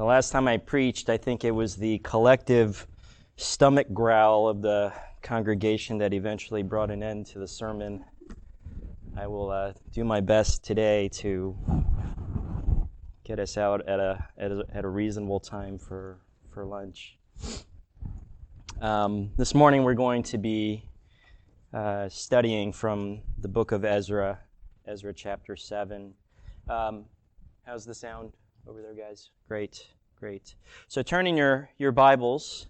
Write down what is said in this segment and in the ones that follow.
The last time I preached, I think it was the collective stomach growl of the congregation that eventually brought an end to the sermon. I will uh, do my best today to get us out at a, at a, at a reasonable time for, for lunch. Um, this morning we're going to be uh, studying from the book of Ezra, Ezra chapter 7. Um, how's the sound? Over there, guys? Great, great. So turning your, your Bibles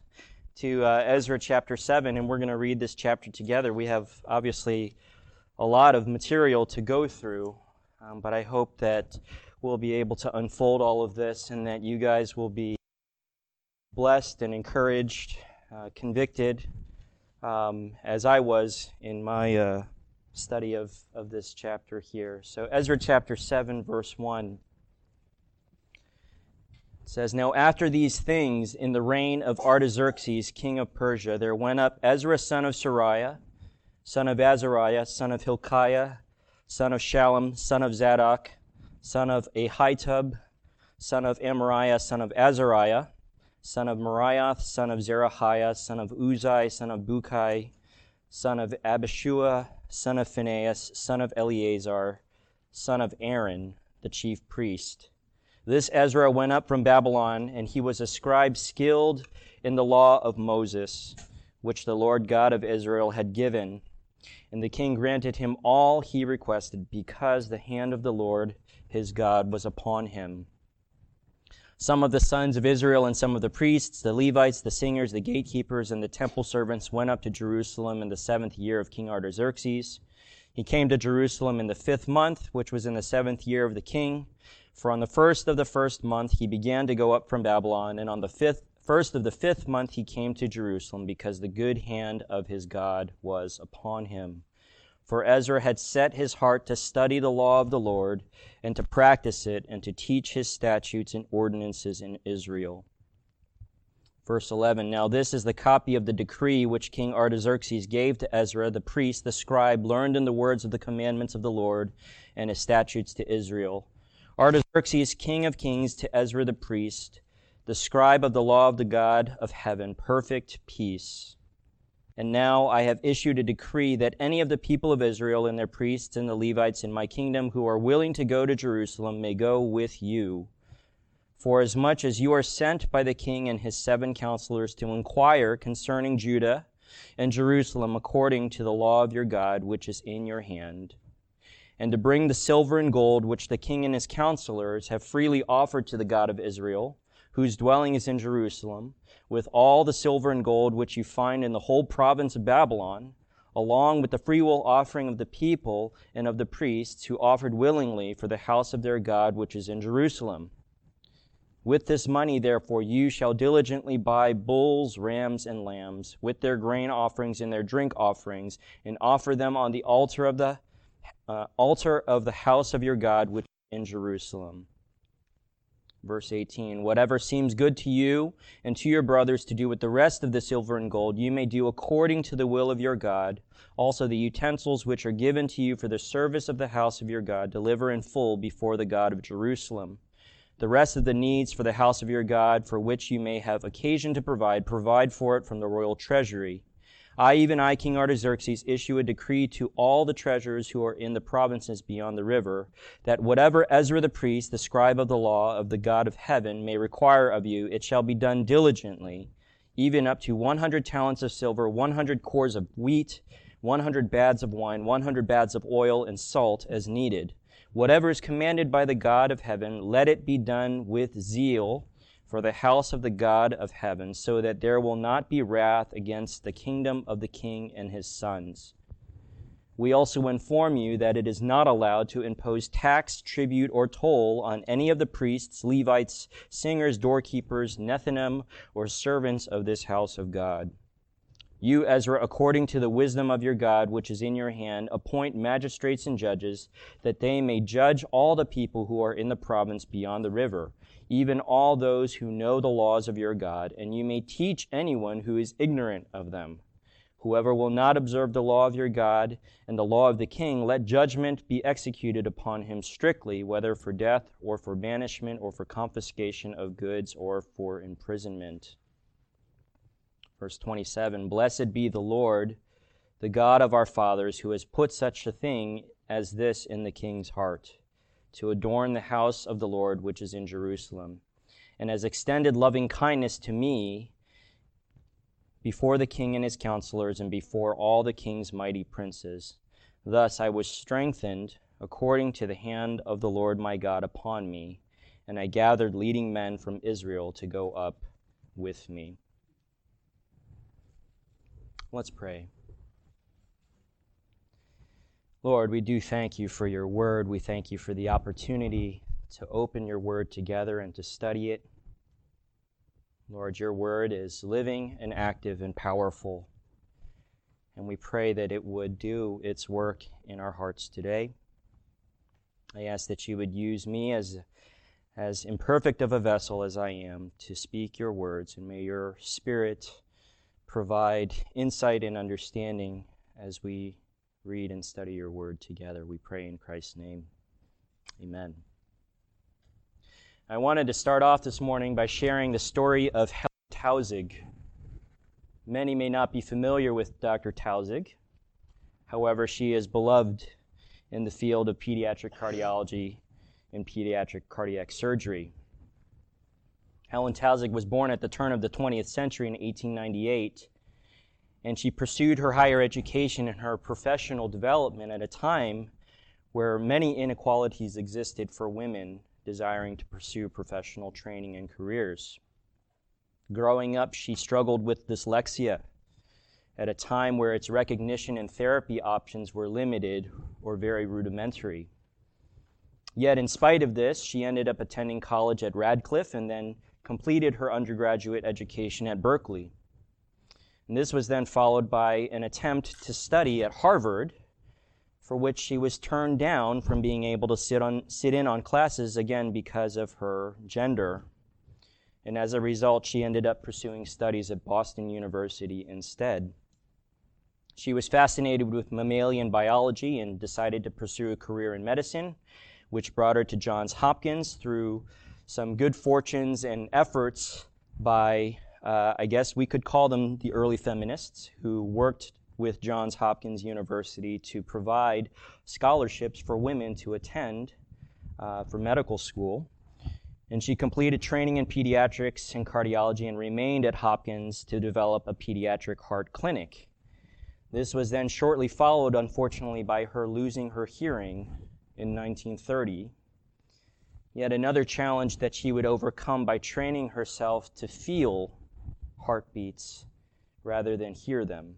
to uh, Ezra chapter 7, and we're going to read this chapter together. We have obviously a lot of material to go through, um, but I hope that we'll be able to unfold all of this and that you guys will be blessed and encouraged, uh, convicted, um, as I was in my uh, study of, of this chapter here. So, Ezra chapter 7, verse 1 says, Now after these things, in the reign of Artaxerxes, king of Persia, there went up Ezra son of Seraiah, son of Azariah, son of Hilkiah, son of Shallum, son of Zadok, son of Ahitub, son of Amariah, son of Azariah, son of Meraioth, son of Zerahiah, son of Uzai, son of Bukai, son of Abishua, son of Phinehas, son of Eleazar, son of Aaron, the chief priest. This Ezra went up from Babylon, and he was a scribe skilled in the law of Moses, which the Lord God of Israel had given. And the king granted him all he requested, because the hand of the Lord his God was upon him. Some of the sons of Israel and some of the priests, the Levites, the singers, the gatekeepers, and the temple servants went up to Jerusalem in the seventh year of King Artaxerxes. He came to Jerusalem in the fifth month, which was in the seventh year of the king. For on the first of the first month he began to go up from Babylon, and on the fifth, first of the fifth month he came to Jerusalem, because the good hand of his God was upon him. For Ezra had set his heart to study the law of the Lord, and to practice it, and to teach his statutes and ordinances in Israel. Verse 11 Now this is the copy of the decree which King Artaxerxes gave to Ezra, the priest, the scribe, learned in the words of the commandments of the Lord and his statutes to Israel Artaxerxes, king of kings, to Ezra the priest, the scribe of the law of the God of heaven, perfect peace. And now I have issued a decree that any of the people of Israel and their priests and the Levites in my kingdom who are willing to go to Jerusalem may go with you. For as much as you are sent by the king and his seven counselors to inquire concerning Judah and Jerusalem according to the law of your God, which is in your hand and to bring the silver and gold which the king and his counselors have freely offered to the God of Israel, whose dwelling is in Jerusalem, with all the silver and gold which you find in the whole province of Babylon, along with the freewill offering of the people and of the priests who offered willingly for the house of their God which is in Jerusalem. With this money, therefore, you shall diligently buy bulls, rams, and lambs, with their grain offerings and their drink offerings, and offer them on the altar of the uh, altar of the house of your God, which is in Jerusalem. Verse 18 Whatever seems good to you and to your brothers to do with the rest of the silver and gold, you may do according to the will of your God. Also, the utensils which are given to you for the service of the house of your God, deliver in full before the God of Jerusalem. The rest of the needs for the house of your God, for which you may have occasion to provide, provide for it from the royal treasury I, even I, King Artaxerxes, issue a decree to all the treasurers who are in the provinces beyond the river, that whatever Ezra the priest, the scribe of the law of the God of heaven, may require of you, it shall be done diligently, even up to 100 talents of silver, 100 cors of wheat, 100 baths of wine, 100 baths of oil, and salt as needed. Whatever is commanded by the God of heaven, let it be done with zeal for the house of the God of heaven, so that there will not be wrath against the kingdom of the king and his sons. We also inform you that it is not allowed to impose tax, tribute, or toll on any of the priests, Levites, singers, doorkeepers, Nethinim, or servants of this house of God. You, Ezra, according to the wisdom of your God, which is in your hand, appoint magistrates and judges, that they may judge all the people who are in the province beyond the river even all those who know the laws of your God, and you may teach anyone who is ignorant of them. Whoever will not observe the law of your God and the law of the king, let judgment be executed upon him strictly, whether for death or for banishment or for confiscation of goods or for imprisonment. Verse 27 Blessed be the Lord, the God of our fathers, who has put such a thing as this in the king's heart, to adorn the house of the Lord which is in Jerusalem, and has extended loving kindness to me before the king and his counselors, and before all the king's mighty princes. Thus I was strengthened according to the hand of the Lord my God upon me, and I gathered leading men from Israel to go up with me. Let's pray. Lord, we do thank you for your word. We thank you for the opportunity to open your word together and to study it. Lord, your word is living and active and powerful. And we pray that it would do its work in our hearts today. I ask that you would use me as, as imperfect of a vessel as I am to speak your words, and may your spirit provide insight and understanding as we read and study your word together. We pray in Christ's name. Amen. I wanted to start off this morning by sharing the story of Helen Taussig. Many may not be familiar with Dr. Taussig. However, she is beloved in the field of pediatric cardiology and pediatric cardiac surgery. Helen Taussig was born at the turn of the 20th century in 1898, and she pursued her higher education and her professional development at a time where many inequalities existed for women desiring to pursue professional training and careers. Growing up, she struggled with dyslexia at a time where its recognition and therapy options were limited or very rudimentary. Yet, in spite of this, she ended up attending college at Radcliffe and then completed her undergraduate education at Berkeley. And this was then followed by an attempt to study at Harvard for which she was turned down from being able to sit, on, sit in on classes again because of her gender. And as a result, she ended up pursuing studies at Boston University instead. She was fascinated with mammalian biology and decided to pursue a career in medicine, which brought her to Johns Hopkins through some good fortunes and efforts by, uh, I guess we could call them the early feminists, who worked with Johns Hopkins University to provide scholarships for women to attend uh, for medical school. And she completed training in pediatrics and cardiology and remained at Hopkins to develop a pediatric heart clinic. This was then shortly followed, unfortunately, by her losing her hearing in 1930. Yet another challenge that she would overcome by training herself to feel heartbeats rather than hear them.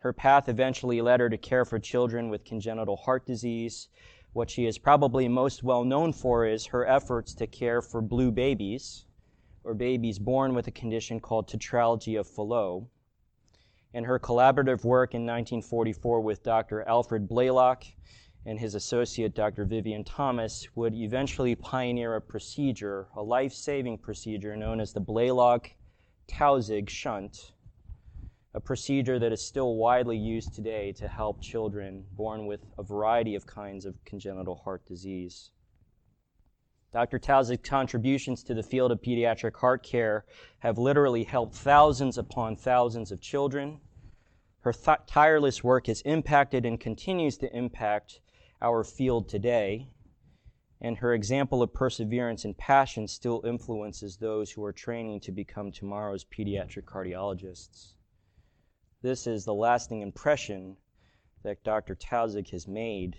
Her path eventually led her to care for children with congenital heart disease. What she is probably most well known for is her efforts to care for blue babies, or babies born with a condition called tetralogy of Fallot. And her collaborative work in 1944 with Dr. Alfred Blalock and his associate, Dr. Vivian Thomas, would eventually pioneer a procedure, a life saving procedure known as the Blalock Taussig shunt a procedure that is still widely used today to help children born with a variety of kinds of congenital heart disease. Dr. Taussig's contributions to the field of pediatric heart care have literally helped thousands upon thousands of children. Her th- tireless work has impacted and continues to impact our field today, and her example of perseverance and passion still influences those who are training to become tomorrow's pediatric cardiologists. This is the lasting impression that Dr. Taussig has made.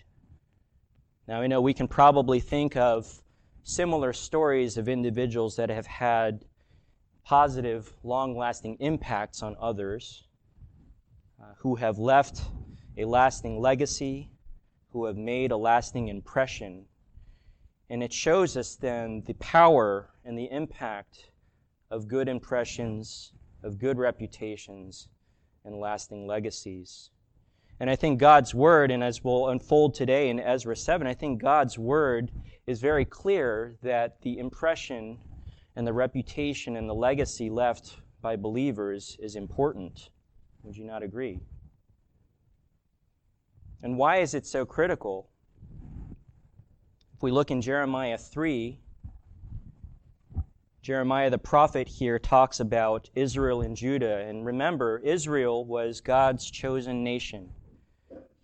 Now, I know we can probably think of similar stories of individuals that have had positive, long lasting impacts on others, uh, who have left a lasting legacy, who have made a lasting impression. And it shows us then the power and the impact of good impressions, of good reputations, and lasting legacies. And I think God's word, and as we'll unfold today in Ezra 7, I think God's word is very clear that the impression and the reputation and the legacy left by believers is important. Would you not agree? And why is it so critical? We look in Jeremiah 3, Jeremiah the prophet here talks about Israel and Judah. And remember, Israel was God's chosen nation.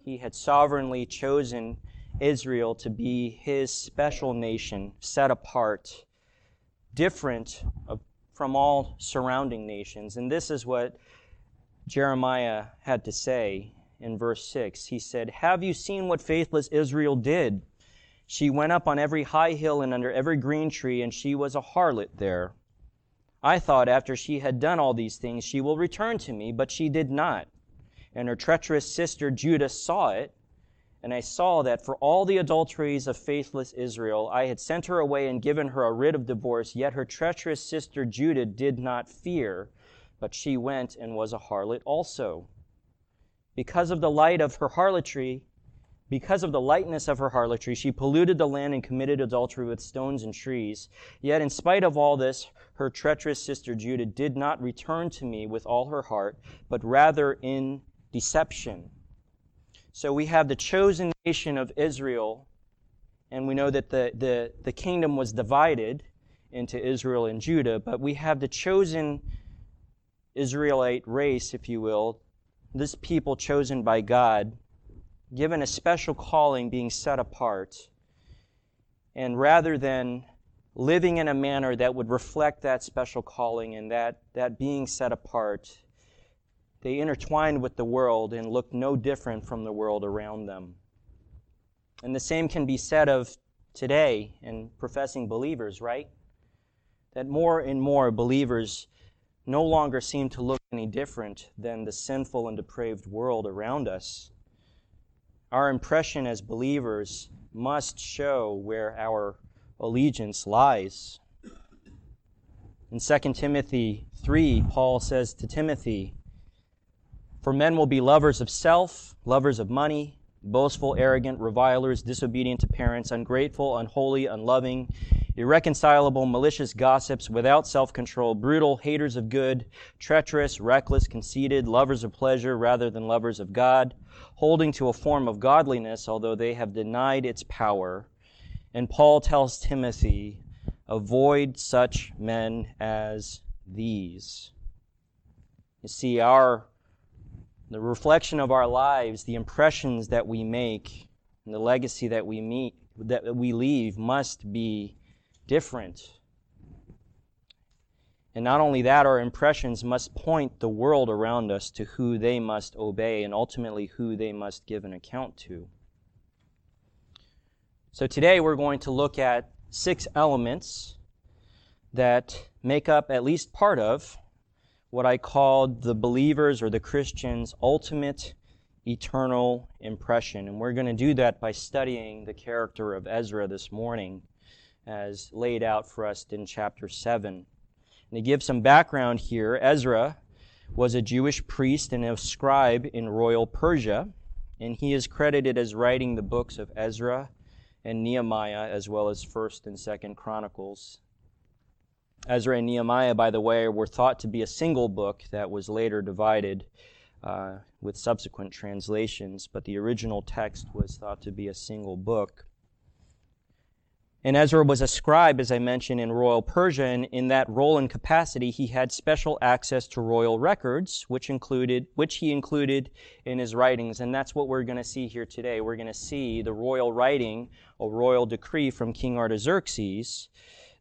He had sovereignly chosen Israel to be his special nation, set apart, different from all surrounding nations. And this is what Jeremiah had to say in verse 6. He said, Have you seen what faithless Israel did? She went up on every high hill and under every green tree, and she was a harlot there. I thought after she had done all these things, she will return to me, but she did not. And her treacherous sister Judah saw it, and I saw that for all the adulteries of faithless Israel, I had sent her away and given her a writ of divorce, yet her treacherous sister Judah did not fear, but she went and was a harlot also. Because of the light of her harlotry, because of the lightness of her harlotry, she polluted the land and committed adultery with stones and trees. Yet, in spite of all this, her treacherous sister Judah did not return to me with all her heart, but rather in deception. So we have the chosen nation of Israel, and we know that the, the, the kingdom was divided into Israel and Judah, but we have the chosen Israelite race, if you will, this people chosen by God given a special calling, being set apart. And rather than living in a manner that would reflect that special calling and that, that being set apart, they intertwined with the world and looked no different from the world around them. And the same can be said of today and professing believers, right? That more and more believers no longer seem to look any different than the sinful and depraved world around us. Our impression as believers must show where our allegiance lies. In 2 Timothy 3, Paul says to Timothy, For men will be lovers of self, lovers of money, boastful, arrogant, revilers, disobedient to parents, ungrateful, unholy, unloving, irreconcilable, malicious gossips, without self control, brutal, haters of good, treacherous, reckless, conceited, lovers of pleasure rather than lovers of God holding to a form of godliness, although they have denied its power. And Paul tells Timothy, avoid such men as these. You see, our the reflection of our lives, the impressions that we make, and the legacy that we meet that we leave must be different and not only that, our impressions must point the world around us to who they must obey and ultimately who they must give an account to. So today we're going to look at six elements that make up at least part of what I called the believer's or the Christian's ultimate eternal impression. And we're going to do that by studying the character of Ezra this morning as laid out for us in chapter 7. And to give some background here, Ezra was a Jewish priest and a scribe in royal Persia, and he is credited as writing the books of Ezra and Nehemiah, as well as 1st and 2nd Chronicles. Ezra and Nehemiah, by the way, were thought to be a single book that was later divided uh, with subsequent translations, but the original text was thought to be a single book. And Ezra was a scribe, as I mentioned, in royal Persia, and in that role and capacity, he had special access to royal records, which included, which he included in his writings. And that's what we're going to see here today. We're going to see the royal writing, a royal decree from King Artaxerxes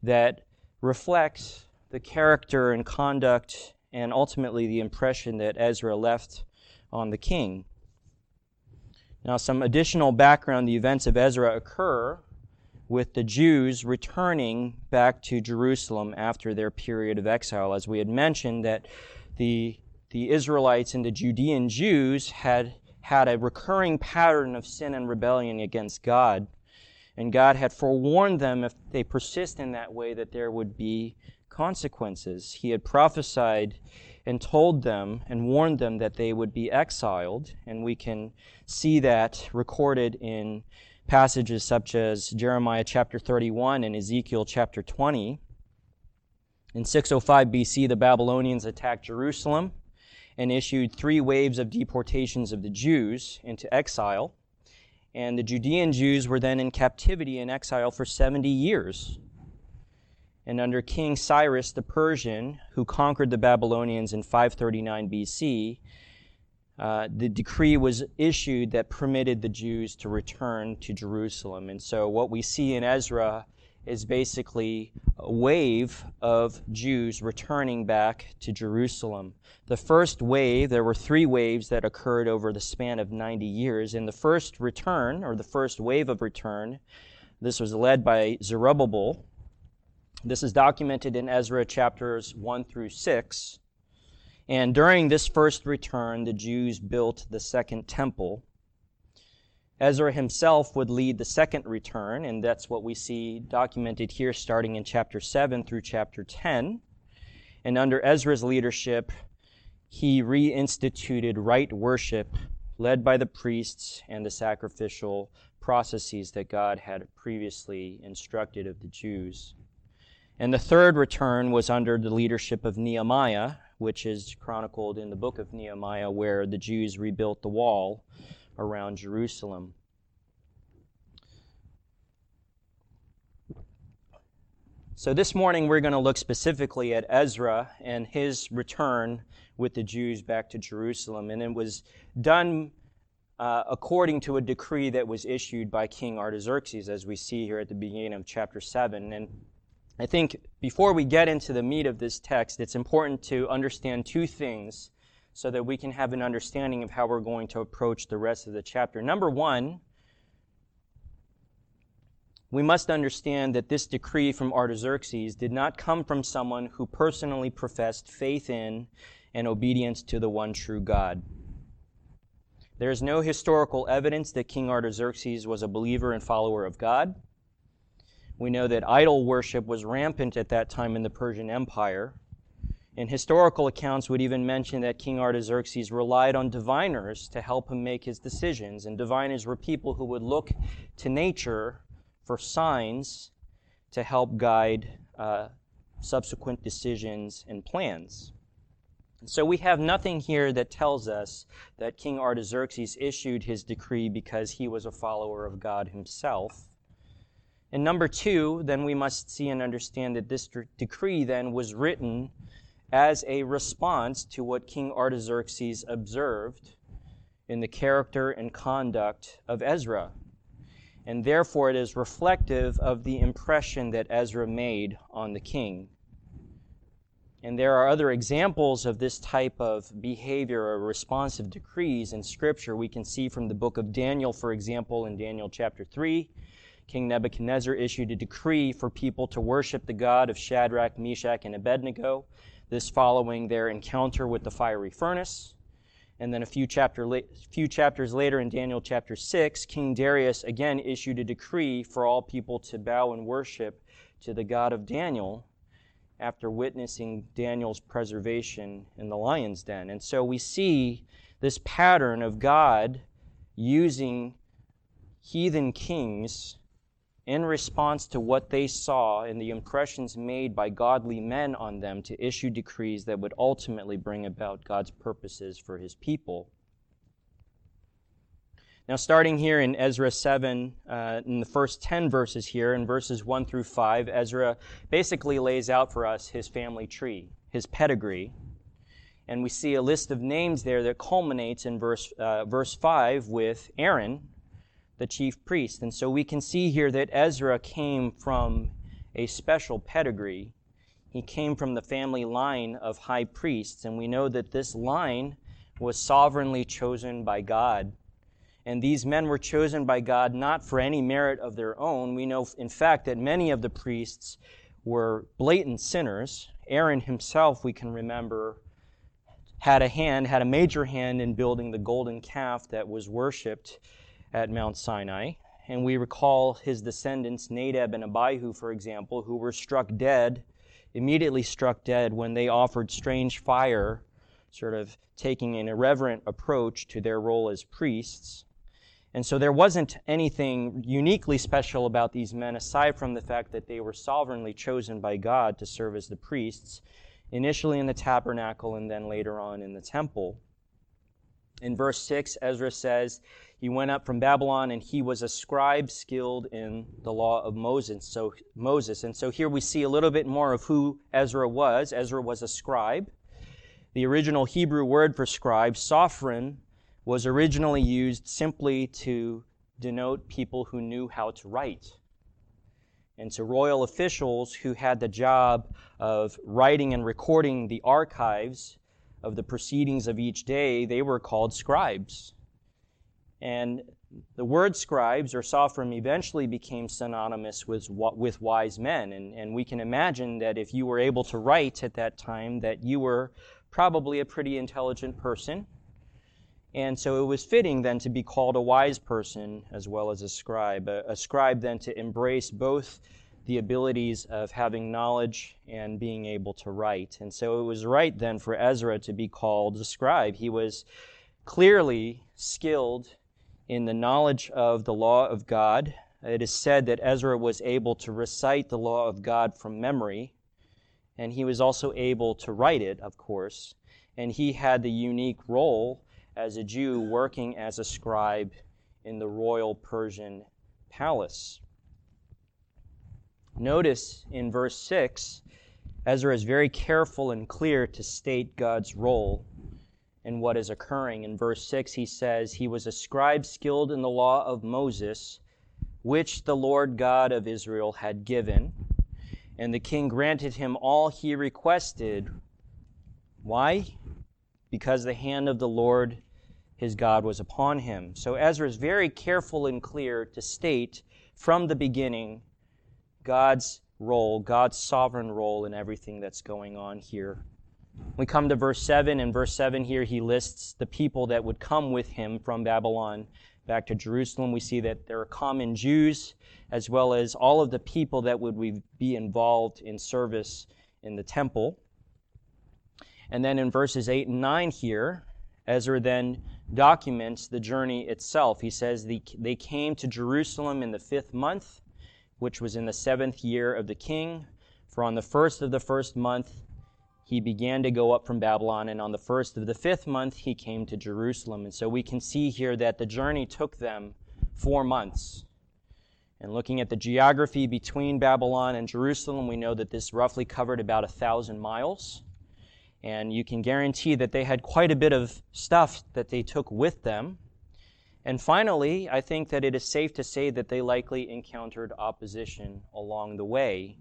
that reflects the character and conduct and ultimately the impression that Ezra left on the king. Now, some additional background the events of Ezra occur with the Jews returning back to Jerusalem after their period of exile. As we had mentioned, that the, the Israelites and the Judean Jews had had a recurring pattern of sin and rebellion against God. And God had forewarned them if they persist in that way that there would be consequences. He had prophesied and told them and warned them that they would be exiled. And we can see that recorded in passages such as Jeremiah chapter 31 and Ezekiel chapter 20. In 605 BC, the Babylonians attacked Jerusalem, and issued three waves of deportations of the Jews into exile. And the Judean Jews were then in captivity and exile for 70 years. And under King Cyrus the Persian, who conquered the Babylonians in 539 BC, uh, the decree was issued that permitted the Jews to return to Jerusalem. And so, what we see in Ezra is basically a wave of Jews returning back to Jerusalem. The first wave, there were three waves that occurred over the span of 90 years. In the first return, or the first wave of return, this was led by Zerubbabel. This is documented in Ezra chapters 1 through 6. And during this first return, the Jews built the second temple. Ezra himself would lead the second return, and that's what we see documented here starting in chapter 7 through chapter 10. And under Ezra's leadership, he reinstituted right worship led by the priests and the sacrificial processes that God had previously instructed of the Jews. And the third return was under the leadership of Nehemiah, which is chronicled in the book of Nehemiah, where the Jews rebuilt the wall around Jerusalem. So, this morning we're going to look specifically at Ezra and his return with the Jews back to Jerusalem. And it was done uh, according to a decree that was issued by King Artaxerxes, as we see here at the beginning of chapter 7. And I think before we get into the meat of this text, it's important to understand two things so that we can have an understanding of how we're going to approach the rest of the chapter. Number one, we must understand that this decree from Artaxerxes did not come from someone who personally professed faith in and obedience to the one true God. There is no historical evidence that King Artaxerxes was a believer and follower of God. We know that idol worship was rampant at that time in the Persian Empire. And historical accounts would even mention that King Artaxerxes relied on diviners to help him make his decisions. And diviners were people who would look to nature for signs to help guide uh, subsequent decisions and plans. so we have nothing here that tells us that King Artaxerxes issued his decree because he was a follower of God himself. And number two, then we must see and understand that this decree then was written as a response to what King Artaxerxes observed in the character and conduct of Ezra. And therefore, it is reflective of the impression that Ezra made on the king. And there are other examples of this type of behavior or responsive decrees in Scripture. We can see from the book of Daniel, for example, in Daniel chapter 3, King Nebuchadnezzar issued a decree for people to worship the God of Shadrach, Meshach, and Abednego this following their encounter with the fiery furnace. And then a few, chapter la- few chapters later in Daniel chapter 6, King Darius again issued a decree for all people to bow and worship to the God of Daniel after witnessing Daniel's preservation in the lion's den. And so we see this pattern of God using heathen kings in response to what they saw and the impressions made by godly men on them to issue decrees that would ultimately bring about God's purposes for his people. Now, starting here in Ezra 7, uh, in the first 10 verses here, in verses 1 through 5, Ezra basically lays out for us his family tree, his pedigree. And we see a list of names there that culminates in verse, uh, verse 5 with Aaron, the chief priest. And so we can see here that Ezra came from a special pedigree. He came from the family line of high priests, and we know that this line was sovereignly chosen by God. And these men were chosen by God not for any merit of their own. We know, in fact, that many of the priests were blatant sinners. Aaron himself, we can remember, had a hand, had a major hand in building the golden calf that was worshipped at Mount Sinai. And we recall his descendants, Nadab and Abihu, for example, who were struck dead, immediately struck dead when they offered strange fire, sort of taking an irreverent approach to their role as priests. And so there wasn't anything uniquely special about these men aside from the fact that they were sovereignly chosen by God to serve as the priests. initially in the tabernacle and then later on in the temple. In verse 6, Ezra says, He went up from Babylon and he was a scribe skilled in the law of Moses. So, Moses. And so here we see a little bit more of who Ezra was. Ezra was a scribe. The original Hebrew word for scribe, sophron, was originally used simply to denote people who knew how to write. And so royal officials who had the job of writing and recording the archives of the proceedings of each day, they were called scribes. And the word scribes or sophron eventually became synonymous with, with wise men. And, and we can imagine that if you were able to write at that time, that you were probably a pretty intelligent person. And so it was fitting then to be called a wise person as well as a scribe. A, a scribe then to embrace both the abilities of having knowledge and being able to write. And so it was right then for Ezra to be called a scribe. He was clearly skilled in the knowledge of the law of God. It is said that Ezra was able to recite the law of God from memory, and he was also able to write it, of course. And he had the unique role as a Jew working as a scribe in the royal Persian palace. Notice in verse 6, Ezra is very careful and clear to state God's role in what is occurring. In verse 6, he says, He was a scribe skilled in the law of Moses, which the Lord God of Israel had given. And the king granted him all he requested. Why? Because the hand of the Lord his God was upon him. So Ezra is very careful and clear to state from the beginning God's role, God's sovereign role in everything that's going on here. We come to verse 7. and verse 7 here, he lists the people that would come with him from Babylon back to Jerusalem. We see that there are common Jews as well as all of the people that would be involved in service in the temple. And then in verses 8 and 9 here, Ezra then documents the journey itself. He says they came to Jerusalem in the fifth month which was in the seventh year of the king. For on the first of the first month he began to go up from Babylon, and on the first of the fifth month he came to Jerusalem. And so we can see here that the journey took them four months. And looking at the geography between Babylon and Jerusalem, we know that this roughly covered about a thousand miles. And you can guarantee that they had quite a bit of stuff that they took with them. And finally, I think that it is safe to say that they likely encountered opposition along the way.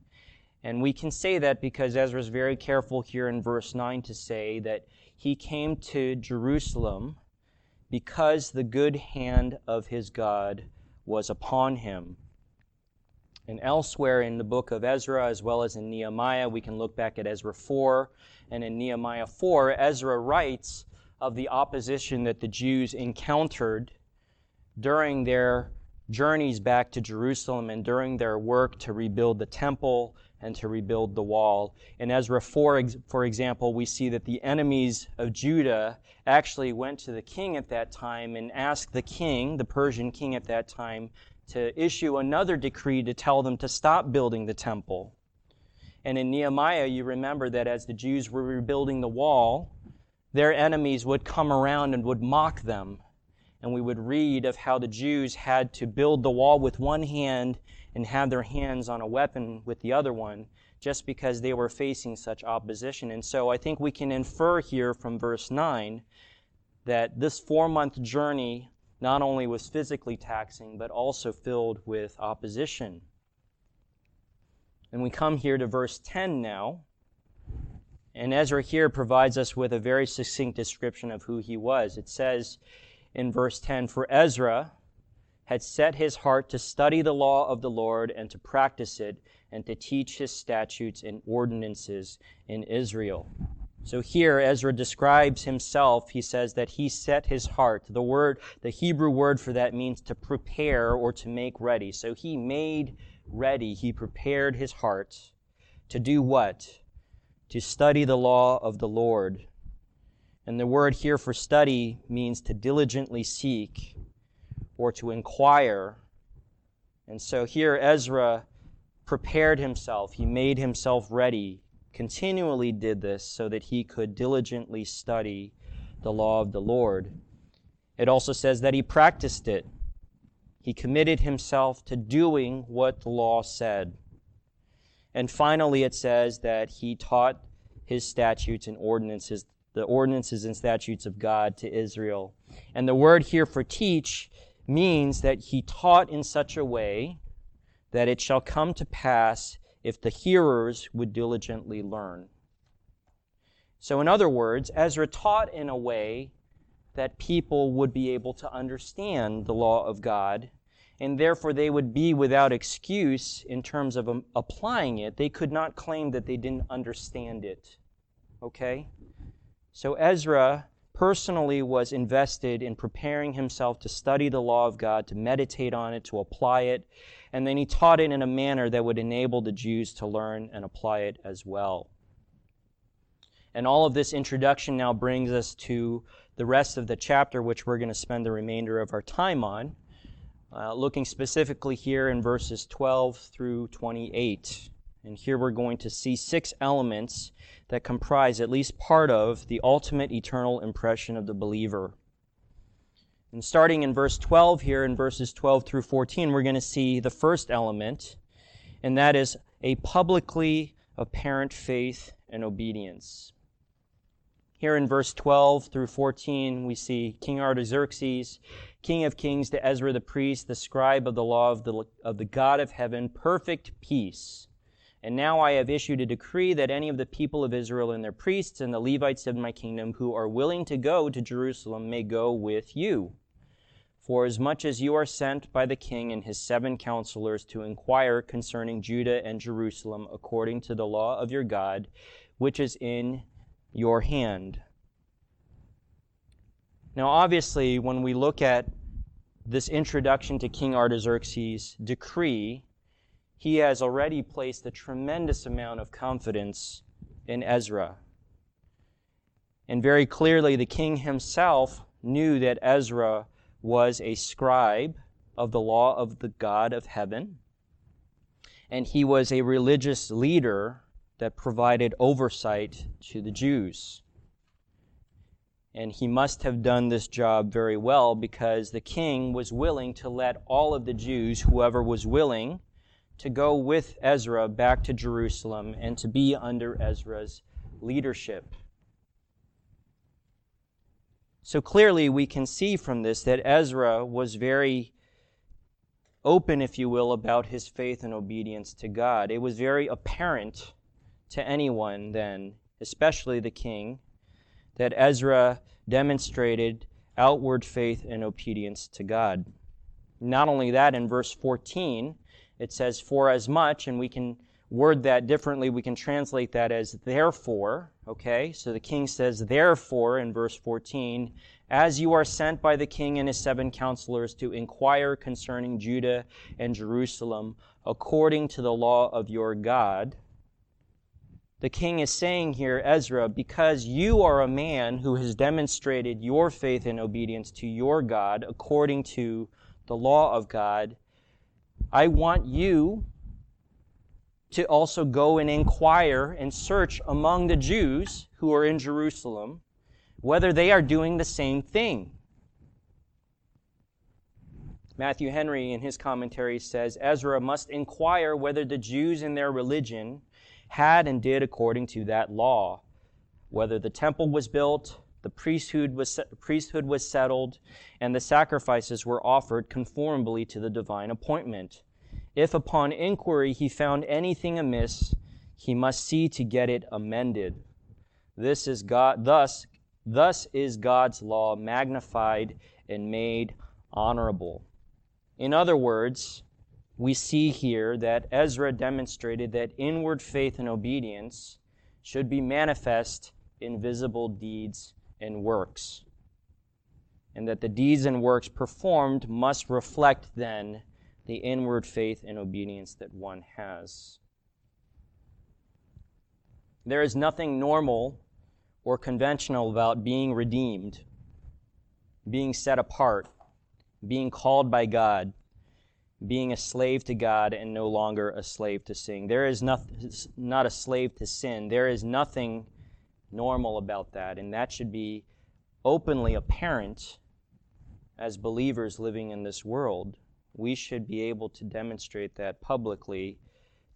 And we can say that because Ezra is very careful here in verse 9 to say that he came to Jerusalem because the good hand of his God was upon him. And elsewhere in the book of Ezra, as well as in Nehemiah, we can look back at Ezra 4. And in Nehemiah 4, Ezra writes of the opposition that the Jews encountered during their journeys back to Jerusalem and during their work to rebuild the temple and to rebuild the wall. In Ezra 4, for example, we see that the enemies of Judah actually went to the king at that time and asked the king, the Persian king at that time, to issue another decree to tell them to stop building the temple. And in Nehemiah, you remember that as the Jews were rebuilding the wall, their enemies would come around and would mock them and we would read of how the Jews had to build the wall with one hand and have their hands on a weapon with the other one just because they were facing such opposition. And so I think we can infer here from verse 9 that this four month journey not only was physically taxing, but also filled with opposition. And we come here to verse 10 now. And Ezra here provides us with a very succinct description of who he was. It says, in verse 10 For Ezra had set his heart to study the law of the Lord and to practice it and to teach his statutes and ordinances in Israel. So here Ezra describes himself. He says that he set his heart. The word, the Hebrew word for that means to prepare or to make ready. So he made ready. He prepared his heart to do what? To study the law of the Lord and the word here for study means to diligently seek or to inquire. And so here Ezra prepared himself, he made himself ready continually did this so that he could diligently study the law of the Lord. It also says that he practiced it. He committed himself to doing what the law said. And finally, it says that he taught his statutes and ordinances, the ordinances and statutes of God to Israel. And the word here for teach means that he taught in such a way that it shall come to pass if the hearers would diligently learn. So, in other words, Ezra taught in a way that people would be able to understand the law of God, and therefore they would be without excuse in terms of um, applying it. They could not claim that they didn't understand it. Okay? So, Ezra personally was invested in preparing himself to study the law of God, to meditate on it, to apply it, and then he taught it in a manner that would enable the Jews to learn and apply it as well. And all of this introduction now brings us to the rest of the chapter, which we're going to spend the remainder of our time on, uh, looking specifically here in verses 12 through 28. And here we're going to see six elements that comprise at least part of the ultimate eternal impression of the believer. And starting in verse 12 here, in verses 12 through 14, we're going to see the first element, and that is a publicly apparent faith and obedience. Here in verse 12 through 14, we see King Artaxerxes, king of kings, to Ezra the priest, the scribe of the law of the, of the God of heaven, perfect peace. And now I have issued a decree that any of the people of Israel and their priests and the Levites of my kingdom who are willing to go to Jerusalem may go with you. For as much as you are sent by the king and his seven counselors to inquire concerning Judah and Jerusalem according to the law of your God, which is in your hand. Now, obviously, when we look at this introduction to King Artaxerxes' decree, he has already placed a tremendous amount of confidence in Ezra. And very clearly, the king himself knew that Ezra was a scribe of the law of the God of heaven, and he was a religious leader that provided oversight to the Jews. And he must have done this job very well because the king was willing to let all of the Jews, whoever was willing, to go with Ezra back to Jerusalem and to be under Ezra's leadership. So clearly, we can see from this that Ezra was very open, if you will, about his faith and obedience to God. It was very apparent to anyone then, especially the king, that Ezra demonstrated outward faith and obedience to God. Not only that, in verse 14, it says, For as much, and we can word that differently. We can translate that as therefore. Okay, so the king says, therefore, in verse 14, as you are sent by the king and his seven counselors to inquire concerning Judah and Jerusalem according to the law of your God. The king is saying here, Ezra, because you are a man who has demonstrated your faith and obedience to your God according to the law of God, I want you to also go and inquire and search among the Jews who are in Jerusalem whether they are doing the same thing. Matthew Henry, in his commentary, says Ezra must inquire whether the Jews in their religion had and did according to that law, whether the temple was built, the priesthood was, priesthood was settled, and the sacrifices were offered conformably to the divine appointment. If upon inquiry he found anything amiss, he must see to get it amended. This is God thus thus is God's law magnified and made honorable. In other words, we see here that Ezra demonstrated that inward faith and obedience should be manifest in visible deeds and works. And that the deeds and works performed must reflect then the inward faith and obedience that one has. There is nothing normal or conventional about being redeemed, being set apart, being called by God. being a slave to God and no longer a slave to sin. There is not, not a slave to sin. There is nothing normal about that, and that should be openly apparent as believers living in this world. We should be able to demonstrate that publicly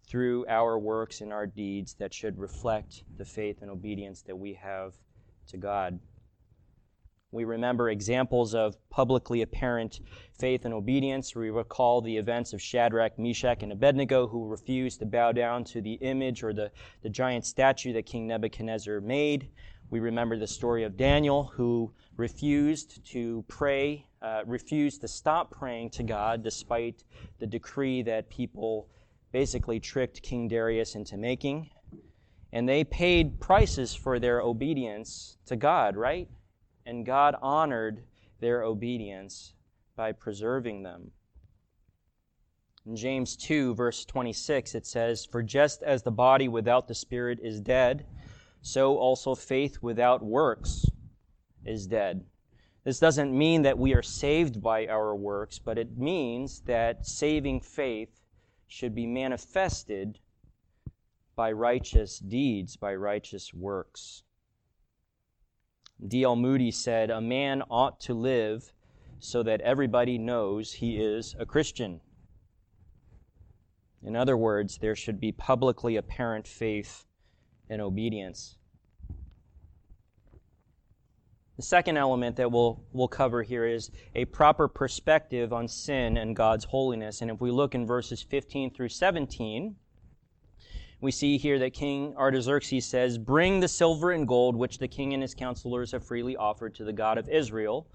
through our works and our deeds that should reflect the faith and obedience that we have to God. We remember examples of publicly apparent faith and obedience. We recall the events of Shadrach, Meshach, and Abednego, who refused to bow down to the image or the, the giant statue that King Nebuchadnezzar made. We remember the story of Daniel, who refused to pray, uh, refused to stop praying to God despite the decree that people basically tricked King Darius into making. And they paid prices for their obedience to God, right? And God honored their obedience by preserving them. In James 2, verse 26, it says, For just as the body without the spirit is dead, so also faith without works is dead. This doesn't mean that we are saved by our works, but it means that saving faith should be manifested by righteous deeds, by righteous works. D.L. Moody said, A man ought to live so that everybody knows he is a Christian. In other words, there should be publicly apparent faith and obedience. The second element that we'll, we'll cover here is a proper perspective on sin and God's holiness. And if we look in verses 15 through 17, we see here that King Artaxerxes says, Bring the silver and gold which the king and his counselors have freely offered to the God of Israel,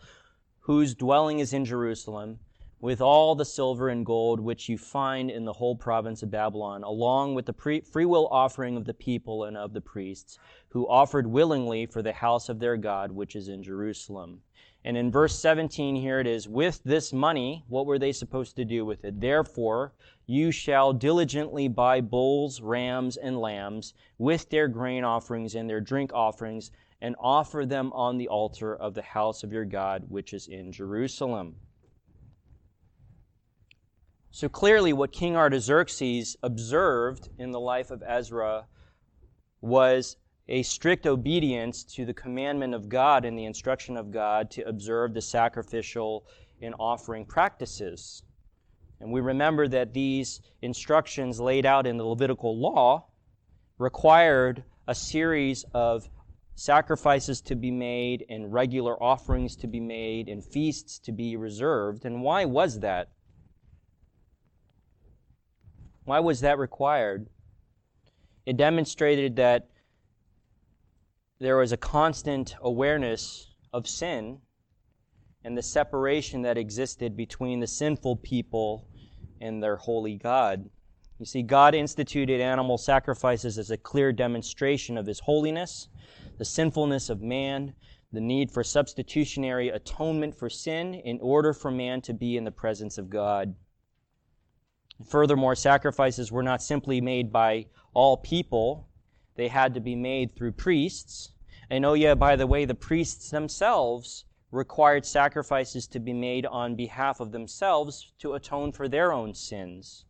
whose dwelling is in Jerusalem, with all the silver and gold which you find in the whole province of Babylon, along with the pre- free will offering of the people and of the priests, who offered willingly for the house of their God which is in Jerusalem. And in verse 17 here it is, with this money, what were they supposed to do with it? Therefore, you shall diligently buy bulls, rams, and lambs with their grain offerings and their drink offerings, and offer them on the altar of the house of your God, which is in Jerusalem. So clearly, what King Artaxerxes observed in the life of Ezra was a strict obedience to the commandment of God and the instruction of God to observe the sacrificial and offering practices. And we remember that these instructions laid out in the Levitical law required a series of sacrifices to be made and regular offerings to be made and feasts to be reserved. And why was that? Why was that required? It demonstrated that there was a constant awareness of sin and the separation that existed between the sinful people and their holy God. You see, God instituted animal sacrifices as a clear demonstration of his holiness, the sinfulness of man, the need for substitutionary atonement for sin in order for man to be in the presence of God. Furthermore, sacrifices were not simply made by all people, they had to be made through priests. And oh, yeah, by the way, the priests themselves required sacrifices to be made on behalf of themselves to atone for their own sins.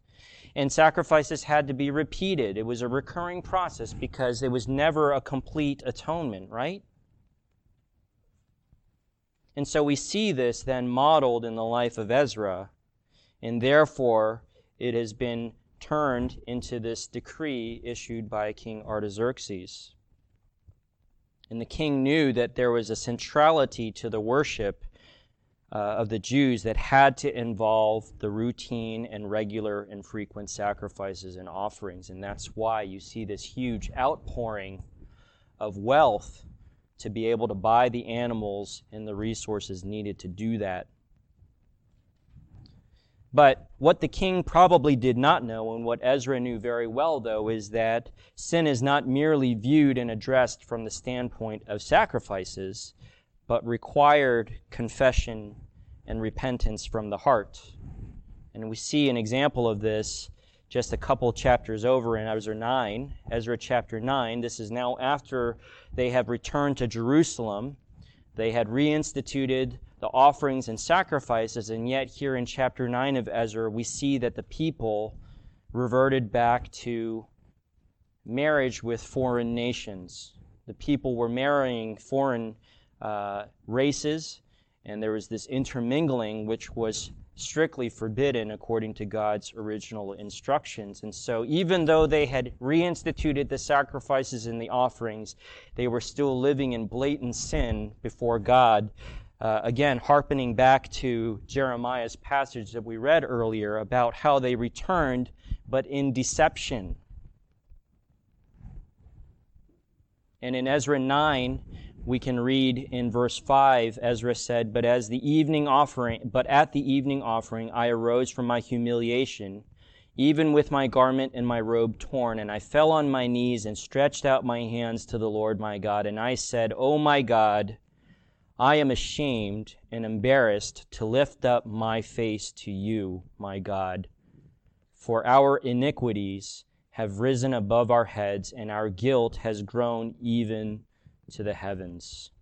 And sacrifices had to be repeated. It was a recurring process because it was never a complete atonement, right? And so we see this then modeled in the life of Ezra, and therefore it has been turned into this decree issued by King Artaxerxes. And the king knew that there was a centrality to the worship uh, of the Jews that had to involve the routine and regular and frequent sacrifices and offerings. And that's why you see this huge outpouring of wealth to be able to buy the animals and the resources needed to do that. But what the king probably did not know, and what Ezra knew very well, though, is that sin is not merely viewed and addressed from the standpoint of sacrifices, but required confession and repentance from the heart. And we see an example of this just a couple chapters over in Ezra 9. Ezra chapter 9, this is now after they have returned to Jerusalem. They had reinstituted the offerings and sacrifices, and yet here in chapter 9 of Ezra, we see that the people reverted back to marriage with foreign nations. The people were marrying foreign uh, races, and there was this intermingling which was strictly forbidden according to God's original instructions. And so, even though they had reinstituted the sacrifices and the offerings, they were still living in blatant sin before God. Uh, again, harkening back to Jeremiah's passage that we read earlier about how they returned, but in deception. And in Ezra 9, we can read in verse 5 Ezra said, "But as the evening offering, but at the evening offering I arose from my humiliation, even with my garment and my robe torn, and I fell on my knees and stretched out my hands to the Lord my God, and I said, "O my God, I am ashamed and embarrassed to lift up my face to you, my God, for our iniquities have risen above our heads, and our guilt has grown even to the heavens.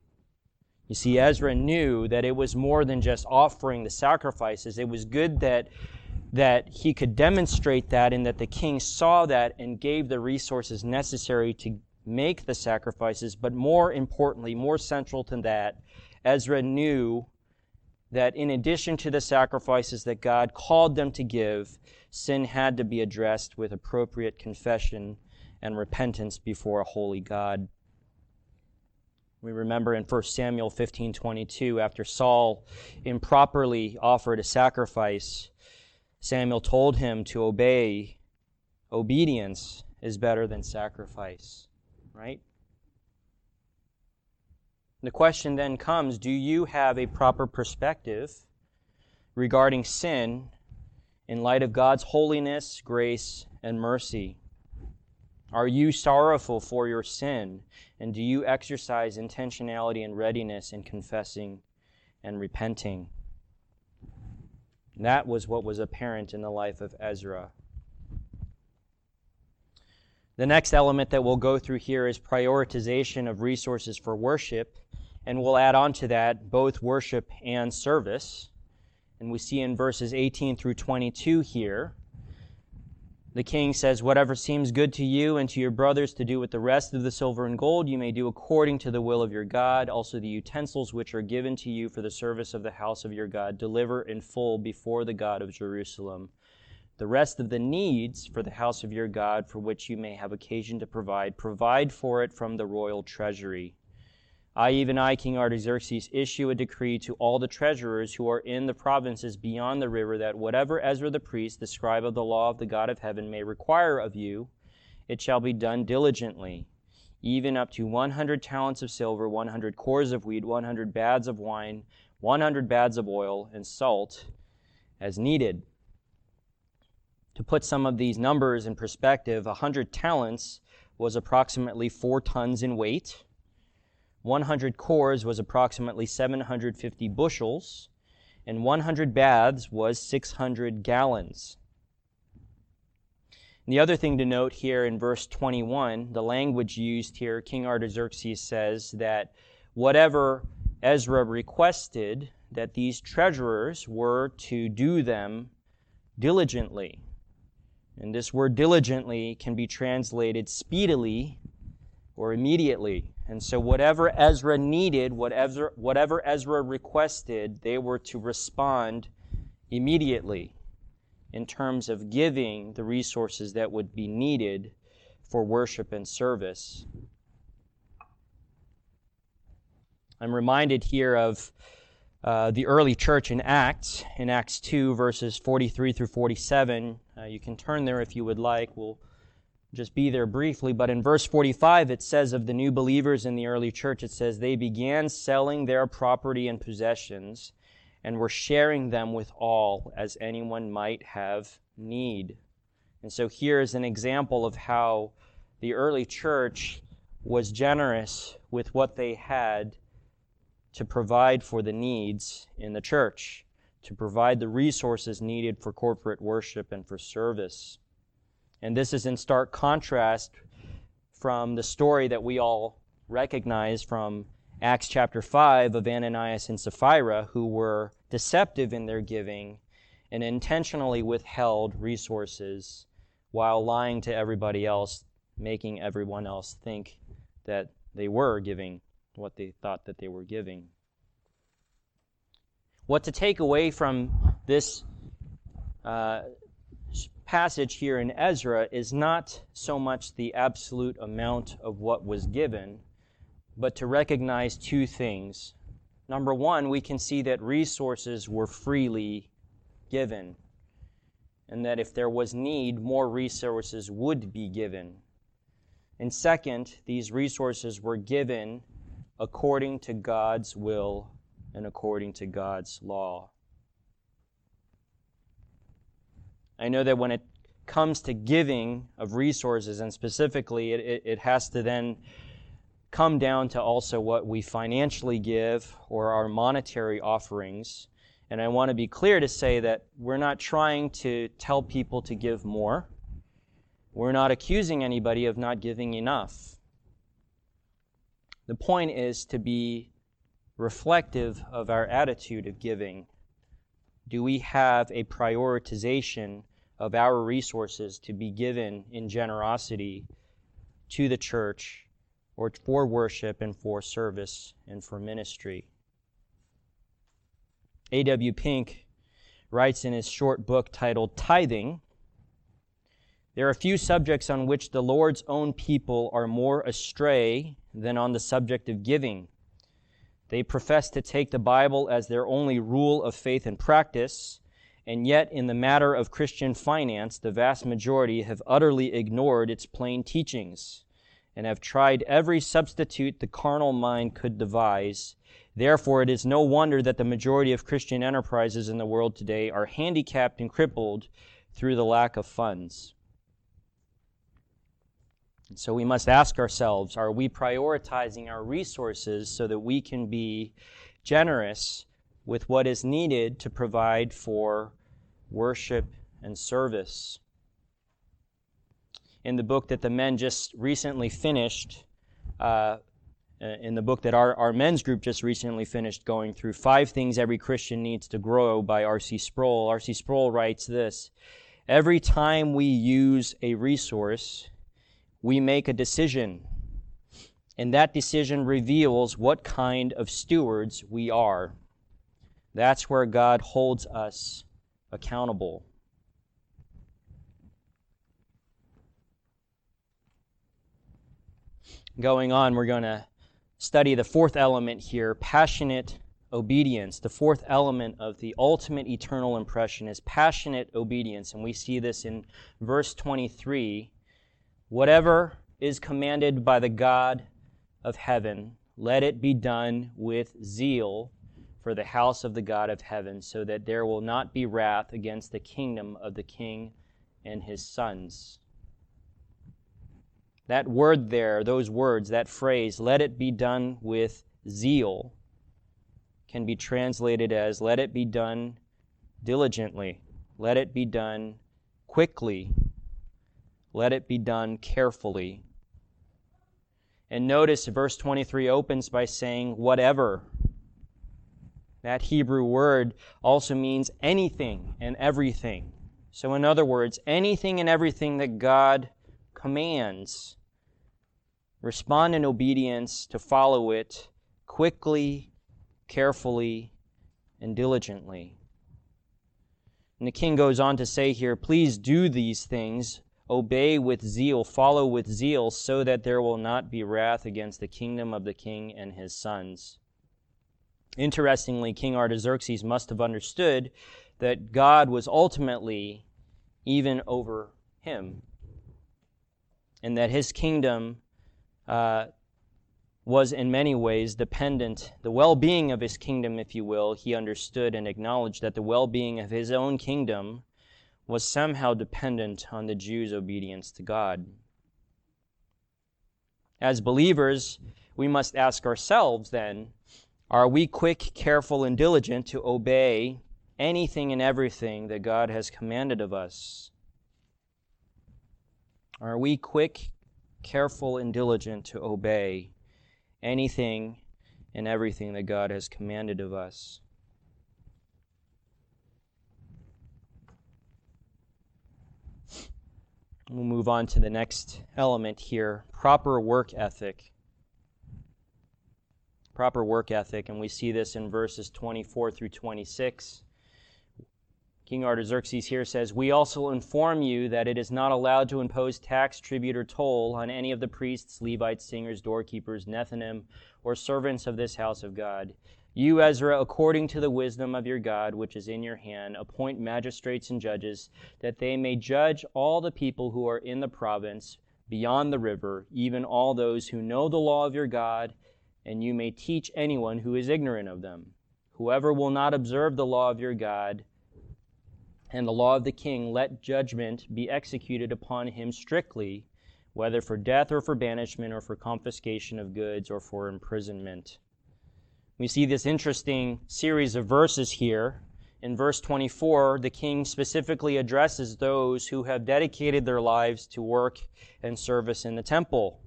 You see, Ezra knew that it was more than just offering the sacrifices. It was good that, that he could demonstrate that and that the king saw that and gave the resources necessary to make the sacrifices. But more importantly, more central to that, Ezra knew that in addition to the sacrifices that God called them to give, sin had to be addressed with appropriate confession and repentance before a holy God. We remember in 1 Samuel 15:22 after Saul improperly offered a sacrifice, Samuel told him to obey. Obedience is better than sacrifice, right? The question then comes, do you have a proper perspective regarding sin in light of God's holiness, grace, and mercy? Are you sorrowful for your sin? And do you exercise intentionality and readiness in confessing and repenting? That was what was apparent in the life of Ezra. The next element that we'll go through here is prioritization of resources for worship, and we'll add on to that both worship and service. And we see in verses 18 through 22 here the king says, Whatever seems good to you and to your brothers to do with the rest of the silver and gold, you may do according to the will of your God. Also, the utensils which are given to you for the service of the house of your God, deliver in full before the God of Jerusalem. The rest of the needs for the house of your God, for which you may have occasion to provide, provide for it from the royal treasury. I, even I, King Artaxerxes, issue a decree to all the treasurers who are in the provinces beyond the river that whatever Ezra the priest, the scribe of the law of the God of heaven, may require of you, it shall be done diligently, even up to 100 talents of silver, 100 cors of wheat, 100 baths of wine, 100 baths of oil, and salt as needed. To put some of these numbers in perspective, 100 talents was approximately 4 tons in weight. 100 cors was approximately 750 bushels, and 100 baths was 600 gallons. And the other thing to note here in verse 21, the language used here, King Artaxerxes says that whatever Ezra requested, that these treasurers were to do them diligently. And this word diligently can be translated speedily or immediately. And so, whatever Ezra needed, whatever, whatever Ezra requested, they were to respond immediately in terms of giving the resources that would be needed for worship and service. I'm reminded here of uh, the early church in Acts, in Acts 2, verses 43 through 47. Uh, you can turn there if you would like. We'll just be there briefly, but in verse 45 it says of the new believers in the early church, it says, they began selling their property and possessions and were sharing them with all as anyone might have need. And so here is an example of how the early church was generous with what they had to provide for the needs in the church, to provide the resources needed for corporate worship and for service. And this is in stark contrast from the story that we all recognize from Acts chapter 5 of Ananias and Sapphira, who were deceptive in their giving and intentionally withheld resources while lying to everybody else, making everyone else think that they were giving what they thought that they were giving. What to take away from this uh, passage here in Ezra is not so much the absolute amount of what was given, but to recognize two things. Number one, we can see that resources were freely given, and that if there was need, more resources would be given. And second, these resources were given according to God's will and according to God's law. I know that when it comes to giving of resources, and specifically, it, it, it, has to then come down to also what we financially give or our monetary offerings. And I want to be clear to say that we're not trying to tell people to give more. We're not accusing anybody of not giving enough. The point is to be reflective of our attitude of giving. Do we have a prioritization of our resources to be given in generosity to the church or for worship and for service and for ministry? A.W. Pink writes in his short book titled Tithing There are few subjects on which the Lord's own people are more astray than on the subject of giving. They profess to take the Bible as their only rule of faith and practice, and yet in the matter of Christian finance, the vast majority have utterly ignored its plain teachings and have tried every substitute the carnal mind could devise Therefore, it is no wonder that the majority of Christian enterprises in the world today are handicapped and crippled through the lack of funds. And so we must ask ourselves are we prioritizing our resources so that we can be generous with what is needed to provide for worship and service? In the book that the men just recently finished, uh, uh, in the book that our, our men's group just recently finished going through, Five Things Every Christian Needs to Grow by R.C. Sproul. R.C. Sproul writes this Every time we use a resource, we make a decision. And that decision reveals what kind of stewards we are. That's where God holds us accountable. Going on, we're going to study the fourth element here passionate obedience. The fourth element of the ultimate eternal impression is passionate obedience. And we see this in verse 23 Whatever is commanded by the God of heaven, let it be done with zeal for the house of the God of heaven, so that there will not be wrath against the kingdom of the king and his sons. That word there, those words, that phrase, let it be done with zeal, can be translated as let it be done diligently, let it be done quickly, let it be done carefully. And notice verse 23 opens by saying, whatever. That Hebrew word also means anything and everything. So, in other words, anything and everything that God commands respond in obedience to follow it quickly, carefully, and diligently. And the king goes on to say here, please do these things, obey with zeal, follow with zeal, so that there will not be wrath against the kingdom of the king and his sons. Interestingly, King Artaxerxes must have understood that God was ultimately even over him, and that his kingdom uh, was in many ways dependent, the well being of his kingdom, if you will, he understood and acknowledged that the well being of his own kingdom was somehow dependent on the Jews' obedience to God. As believers, we must ask ourselves then are we quick, careful, and diligent to obey anything and everything that God has commanded of us? Are we quick, careful and diligent to obey anything and everything that God has commanded of us. We'll move on to the next element here proper work ethic. Proper work ethic, and we see this in verses 24 through 26. King Artaxerxes here says, We also inform you that it is not allowed to impose tax, tribute, or toll on any of the priests, Levites, singers, doorkeepers, Nethinim, or servants of this house of God. You, Ezra, according to the wisdom of your God, which is in your hand, appoint magistrates and judges, that they may judge all the people who are in the province beyond the river, even all those who know the law of your God, and you may teach anyone who is ignorant of them. Whoever will not observe the law of your God and the law of the king, let judgment be executed upon him strictly, whether for death or for banishment or for confiscation of goods or for imprisonment. We see this interesting series of verses here. In verse 24, the king specifically addresses those who have dedicated their lives to work and service in the temple.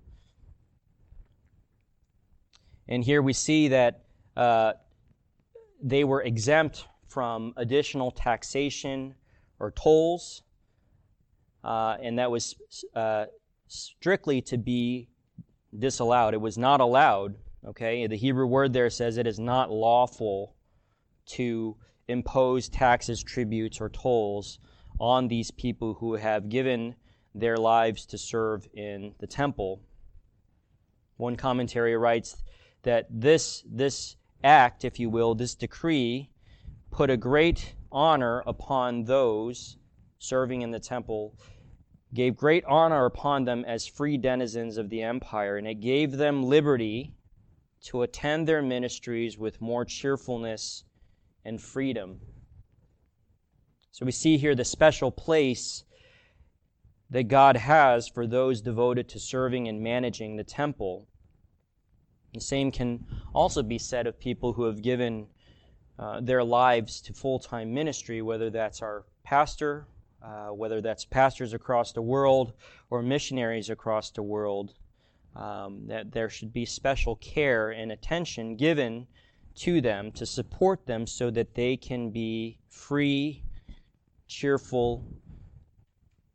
And here we see that uh, they were exempt from additional taxation or tolls, uh, and that was uh, strictly to be disallowed. It was not allowed Okay, the Hebrew word there says it is not lawful to impose taxes, tributes, or tolls on these people who have given their lives to serve in the temple. One commentary writes that this, this act, if you will, this decree, put a great honor upon those serving in the temple, gave great honor upon them as free denizens of the empire, and it gave them liberty to attend their ministries with more cheerfulness and freedom. So we see here the special place that God has for those devoted to serving and managing the temple. The same can also be said of people who have given uh, their lives to full time ministry, whether that's our pastor, uh, whether that's pastors across the world, or missionaries across the world um, that there should be special care and attention given to them to support them so that they can be free, cheerful,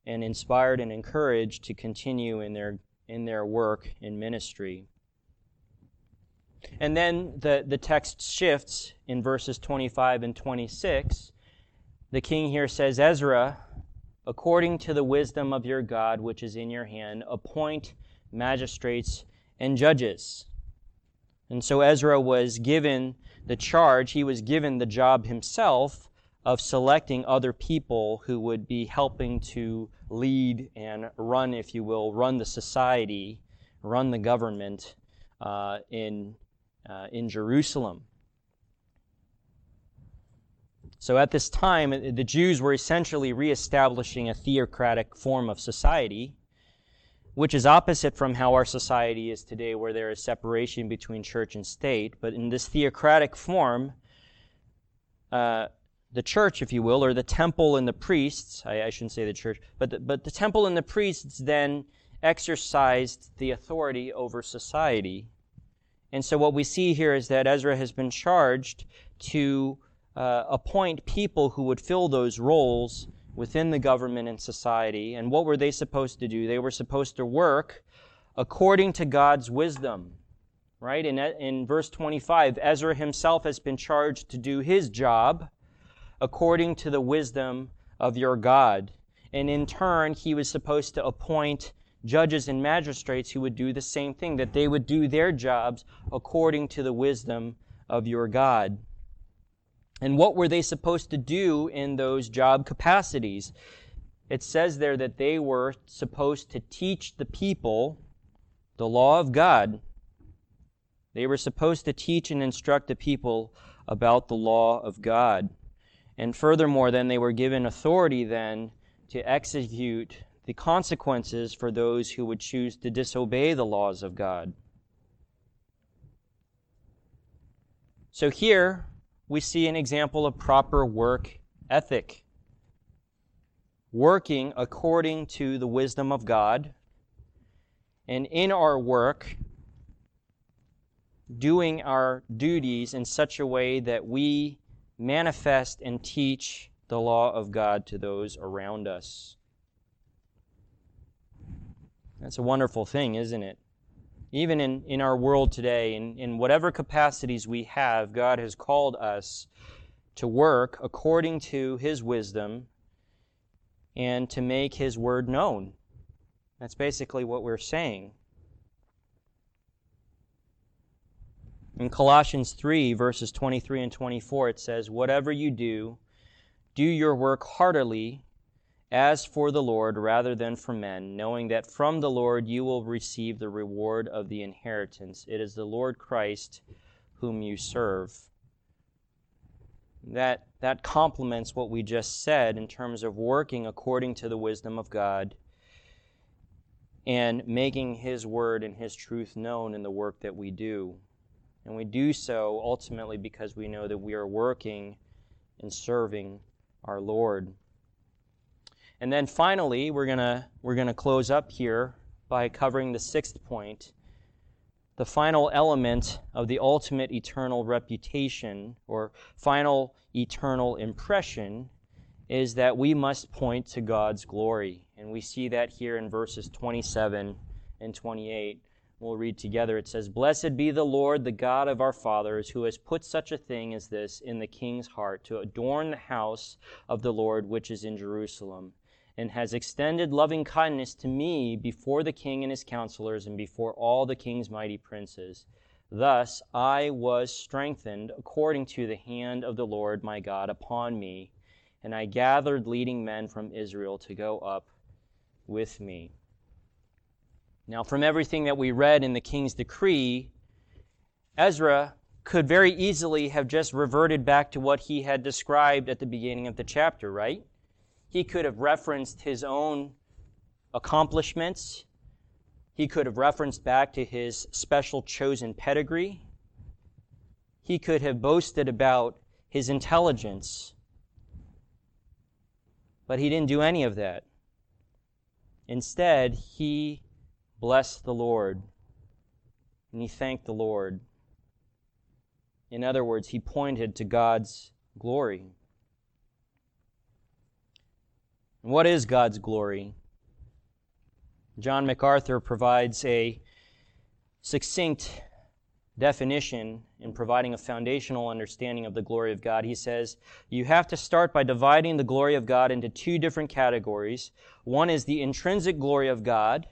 and inspired and encouraged to continue in their in their work in ministry. And then the, the text shifts in verses 25 and 26. The king here says, Ezra, according to the wisdom of your God which is in your hand, appoint magistrates, and judges. And so Ezra was given the charge, he was given the job himself of selecting other people who would be helping to lead and run, if you will, run the society, run the government uh, in, uh, in Jerusalem. So at this time, the Jews were essentially reestablishing a theocratic form of society which is opposite from how our society is today, where there is separation between church and state. But in this theocratic form, uh, the church, if you will, or the temple and the priests, I, I shouldn't say the church, but the, but the temple and the priests then exercised the authority over society. And so what we see here is that Ezra has been charged to uh, appoint people who would fill those roles within the government and society. And what were they supposed to do? They were supposed to work according to God's wisdom. Right? In, in verse 25, Ezra himself has been charged to do his job according to the wisdom of your God. And in turn, he was supposed to appoint judges and magistrates who would do the same thing, that they would do their jobs according to the wisdom of your God. And what were they supposed to do in those job capacities? It says there that they were supposed to teach the people the law of God. They were supposed to teach and instruct the people about the law of God. And furthermore, then they were given authority then to execute the consequences for those who would choose to disobey the laws of God. So here, we see an example of proper work ethic. Working according to the wisdom of God. And in our work, doing our duties in such a way that we manifest and teach the law of God to those around us. That's a wonderful thing, isn't it? Even in, in our world today, in, in whatever capacities we have, God has called us to work according to His wisdom and to make His word known. That's basically what we're saying. In Colossians 3, verses 23 and 24, it says, Whatever you do, do your work heartily as for the Lord rather than for men, knowing that from the Lord you will receive the reward of the inheritance. It is the Lord Christ whom you serve. That, that complements what we just said in terms of working according to the wisdom of God and making His word and His truth known in the work that we do. And we do so ultimately because we know that we are working and serving our Lord. And then finally, we're going we're going to close up here by covering the sixth point. The final element of the ultimate eternal reputation or final eternal impression is that we must point to God's glory. And we see that here in verses 27 and 28. We'll read together. It says, Blessed be the Lord, the God of our fathers, who has put such a thing as this in the king's heart, to adorn the house of the Lord which is in Jerusalem, and has extended loving kindness to me before the king and his counselors, and before all the king's mighty princes. Thus I was strengthened according to the hand of the Lord my God upon me, and I gathered leading men from Israel to go up with me. Now, from everything that we read in the king's decree, Ezra could very easily have just reverted back to what he had described at the beginning of the chapter, right? He could have referenced his own accomplishments. He could have referenced back to his special chosen pedigree. He could have boasted about his intelligence. But he didn't do any of that. Instead, he blessed the Lord and he thanked the Lord. In other words, he pointed to God's glory. And what is God's glory? John MacArthur provides a succinct definition in providing a foundational understanding of the glory of God. He says, You have to start by dividing the glory of God into two different categories. One is the intrinsic glory of God,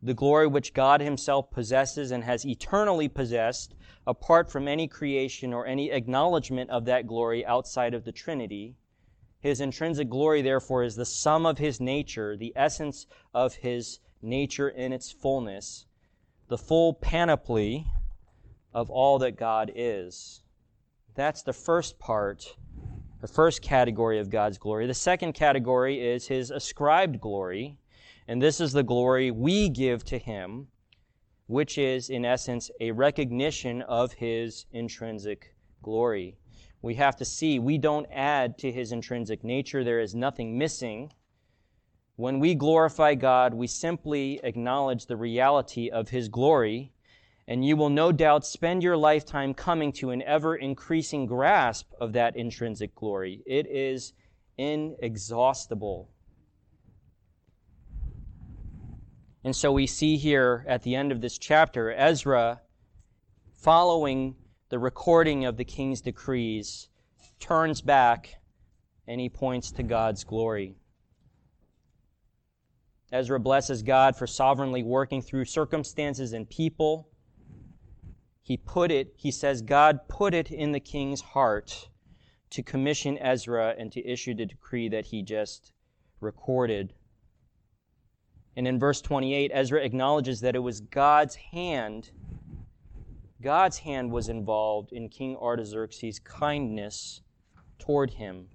the glory which God Himself possesses and has eternally possessed, apart from any creation or any acknowledgement of that glory outside of the Trinity. His intrinsic glory, therefore, is the sum of His nature, the essence of His nature in its fullness, the full panoply of all that God is. That's the first part, the first category of God's glory. The second category is His ascribed glory and this is the glory we give to him, which is, in essence, a recognition of his intrinsic glory. We have to see we don't add to his intrinsic nature, there is nothing missing. When we glorify God, we simply acknowledge the reality of his glory, and you will no doubt spend your lifetime coming to an ever increasing grasp of that intrinsic glory. It is inexhaustible. And so we see here at the end of this chapter, Ezra, following the recording of the king's decrees, turns back and he points to God's glory. Ezra blesses God for sovereignly working through circumstances and people. He put it, he says, God put it in the king's heart to commission Ezra and to issue the decree that he just recorded. And in verse 28, Ezra acknowledges that it was God's hand, God's hand was involved in King Artaxerxes' kindness toward him.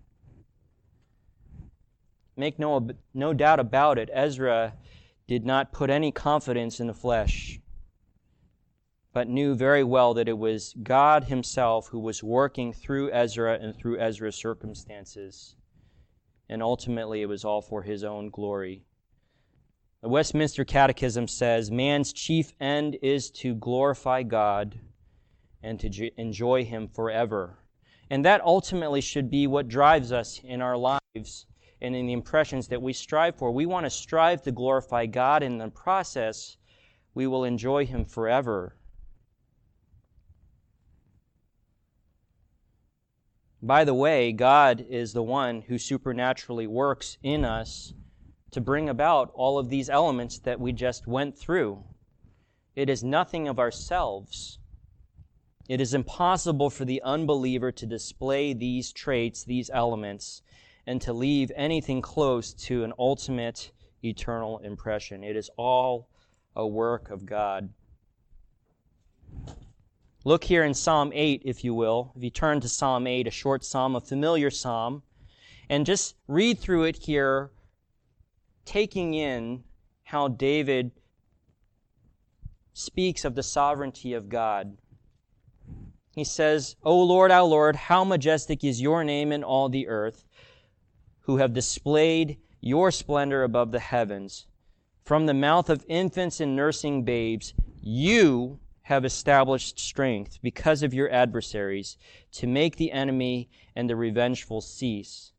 Make no, no doubt about it, Ezra did not put any confidence in the flesh, but knew very well that it was God Himself who was working through Ezra and through Ezra's circumstances. And ultimately, it was all for His own glory. The Westminster Catechism says man's chief end is to glorify God, and to enjoy Him forever. And that ultimately should be what drives us in our lives and in the impressions that we strive for. We want to strive to glorify God, and in the process, we will enjoy Him forever. By the way, God is the one who supernaturally works in us to bring about all of these elements that we just went through. It is nothing of ourselves. It is impossible for the unbeliever to display these traits, these elements, and to leave anything close to an ultimate eternal impression. It is all a work of God. Look here in Psalm 8, if you will. If you turn to Psalm 8, a short psalm, a familiar psalm, and just read through it here, taking in how David speaks of the sovereignty of God. He says, O Lord, our Lord, how majestic is your name in all the earth, who have displayed your splendor above the heavens. From the mouth of infants and nursing babes, you have established strength because of your adversaries to make the enemy and the revengeful cease.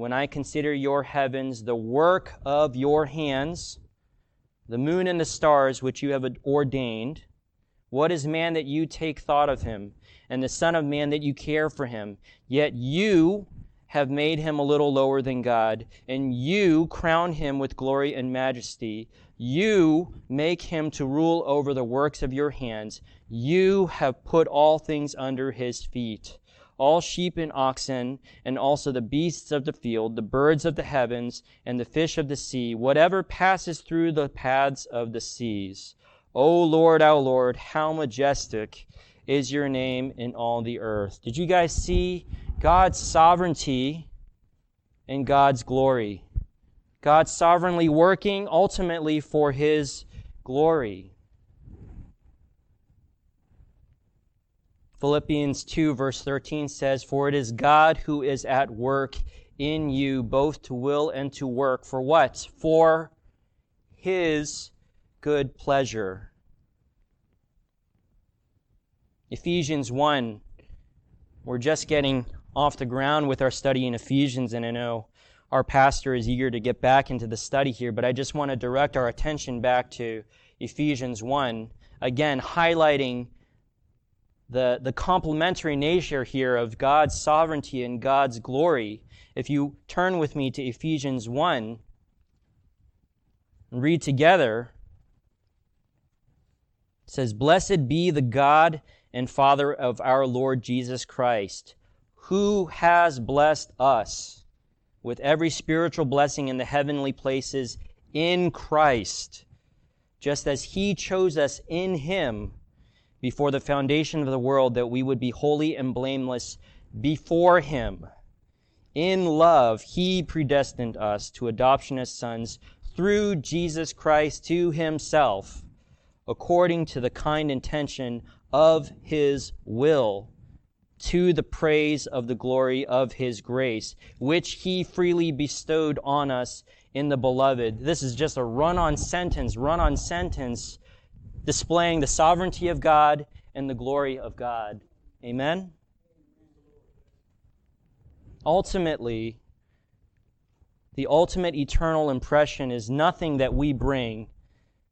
When I consider your heavens, the work of your hands, the moon and the stars which you have ordained, what is man that you take thought of him, and the Son of Man that you care for him? Yet you have made him a little lower than God, and you crown him with glory and majesty. You make him to rule over the works of your hands. You have put all things under his feet all sheep and oxen, and also the beasts of the field, the birds of the heavens, and the fish of the sea, whatever passes through the paths of the seas. O Lord, our Lord, how majestic is your name in all the earth. Did you guys see God's sovereignty and God's glory. God sovereignly working ultimately for his glory. Philippians 2, verse 13 says, For it is God who is at work in you, both to will and to work. For what? For his good pleasure. Ephesians 1, we're just getting off the ground with our study in Ephesians, and I know our pastor is eager to get back into the study here, but I just want to direct our attention back to Ephesians 1, again, highlighting the, the complementary nature here of God's sovereignty and God's glory. If you turn with me to Ephesians 1 and read together, it says, Blessed be the God and Father of our Lord Jesus Christ who has blessed us with every spiritual blessing in the heavenly places in Christ, just as He chose us in Him before the foundation of the world that we would be holy and blameless before Him. In love, He predestined us to adoption as sons through Jesus Christ to Himself, according to the kind intention of His will to the praise of the glory of his grace, which he freely bestowed on us in the beloved. This is just a run on sentence, run on sentence displaying the sovereignty of God and the glory of God. Amen? Ultimately, the ultimate eternal impression is nothing that we bring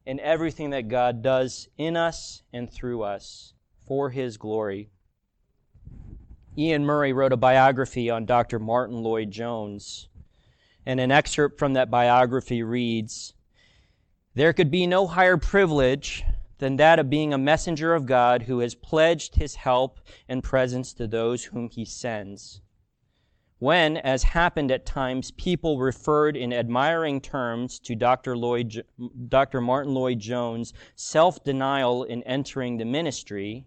and everything that God does in us and through us for his glory. Iain Murray wrote a biography on Dr. Martyn Lloyd Jones. And an excerpt from that biography reads There could be no higher privilege than that of being a messenger of God who has pledged his help and presence to those whom he sends. When, as happened at times, people referred in admiring terms to Dr. Lloyd, Dr. Martyn Lloyd Jones' self denial in entering the ministry,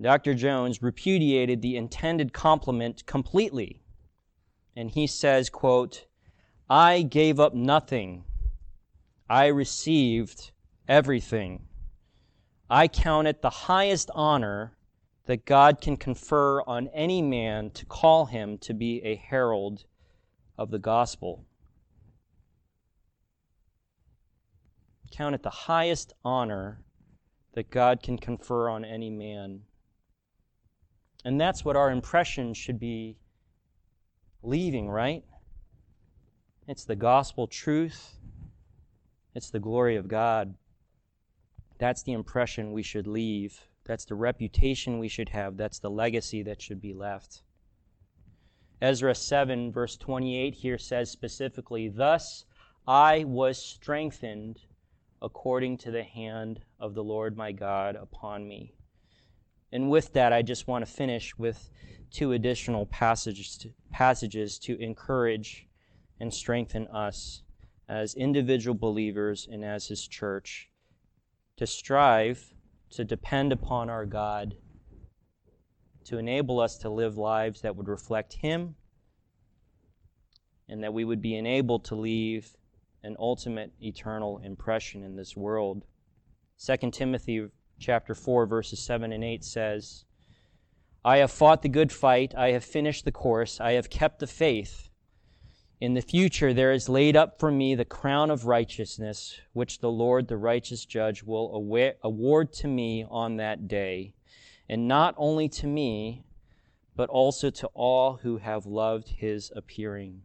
Dr. Jones repudiated the intended compliment completely. And he says, quote, I gave up nothing. I received everything. I count it the highest honor that God can confer on any man to call him to be a herald of the gospel. Count it the highest honor that God can confer on any man And that's what our impression should be leaving, right? It's the gospel truth, it's the glory of God. That's the impression we should leave. That's the reputation we should have. That's the legacy that should be left. Ezra 7, verse 28 here says specifically, Thus I was strengthened according to the hand of the Lord my God upon me. And with that, I just want to finish with two additional passages to, passages to encourage and strengthen us as individual believers and as His church to strive to depend upon our God to enable us to live lives that would reflect Him and that we would be enabled to leave an ultimate eternal impression in this world. 2 Timothy chapter 4 verses 7 and 8 says, I have fought the good fight, I have finished the course, I have kept the faith. In the future there is laid up for me the crown of righteousness, which the Lord, the righteous judge, will award to me on that day and not only to me, but also to all who have loved his appearing.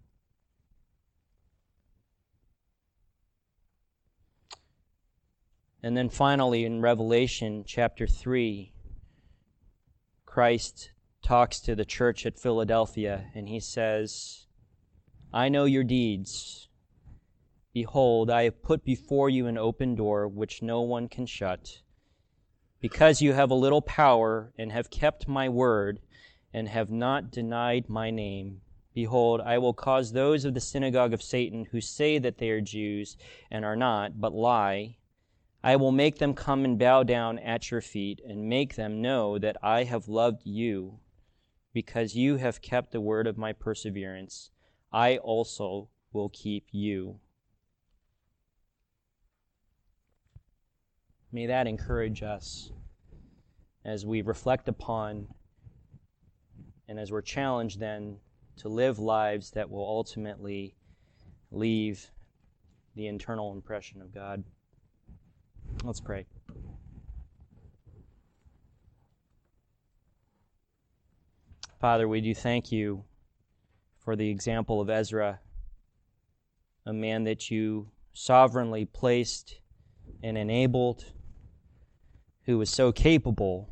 And then finally, in Revelation chapter 3, Christ talks to the church at Philadelphia, and he says, I know your deeds. Behold, I have put before you an open door which no one can shut. Because you have a little power and have kept my word and have not denied my name, behold, I will cause those of the synagogue of Satan who say that they are Jews and are not, but lie, I will make them come and bow down at your feet and make them know that I have loved you because you have kept the word of my perseverance. I also will keep you. May that encourage us as we reflect upon and as we're challenged then to live lives that will ultimately leave the internal impression of God. Let's pray. Father, we do thank you for the example of Ezra, a man that you sovereignly placed and enabled who was so capable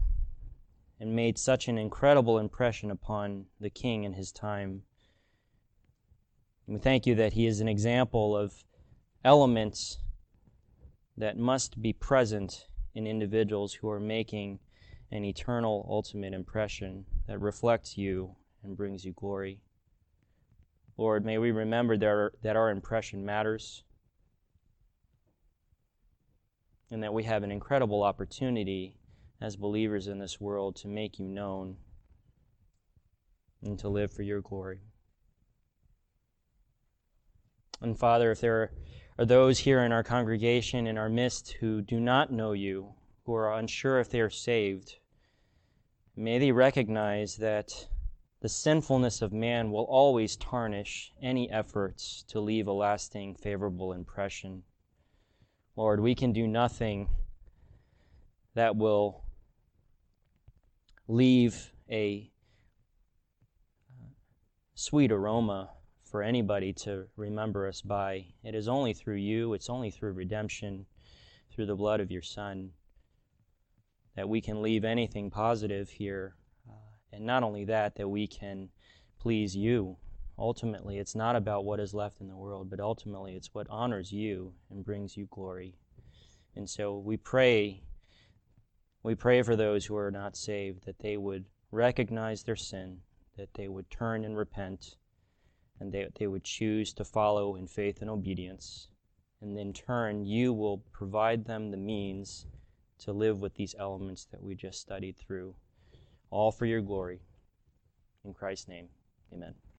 and made such an incredible impression upon the king in his time. We thank you that he is an example of elements that must be present in individuals who are making an eternal ultimate impression that reflects you and brings you glory. Lord, may we remember that our, that our impression matters and that we have an incredible opportunity as believers in this world to make you known and to live for your glory. And Father, if there are those here in our congregation, in our midst, who do not know you, who are unsure if they are saved, may they recognize that the sinfulness of man will always tarnish any efforts to leave a lasting, favorable impression. Lord, we can do nothing that will leave a uh, sweet aroma for anybody to remember us by. It is only through you, it's only through redemption, through the blood of your Son, that we can leave anything positive here. And not only that, that we can please you Ultimately, it's not about what is left in the world, but ultimately it's what honors you and brings you glory. And so we pray, we pray for those who are not saved that they would recognize their sin, that they would turn and repent, and that they would choose to follow in faith and obedience. And in turn, you will provide them the means to live with these elements that we just studied through, all for your glory. In Christ's name, amen.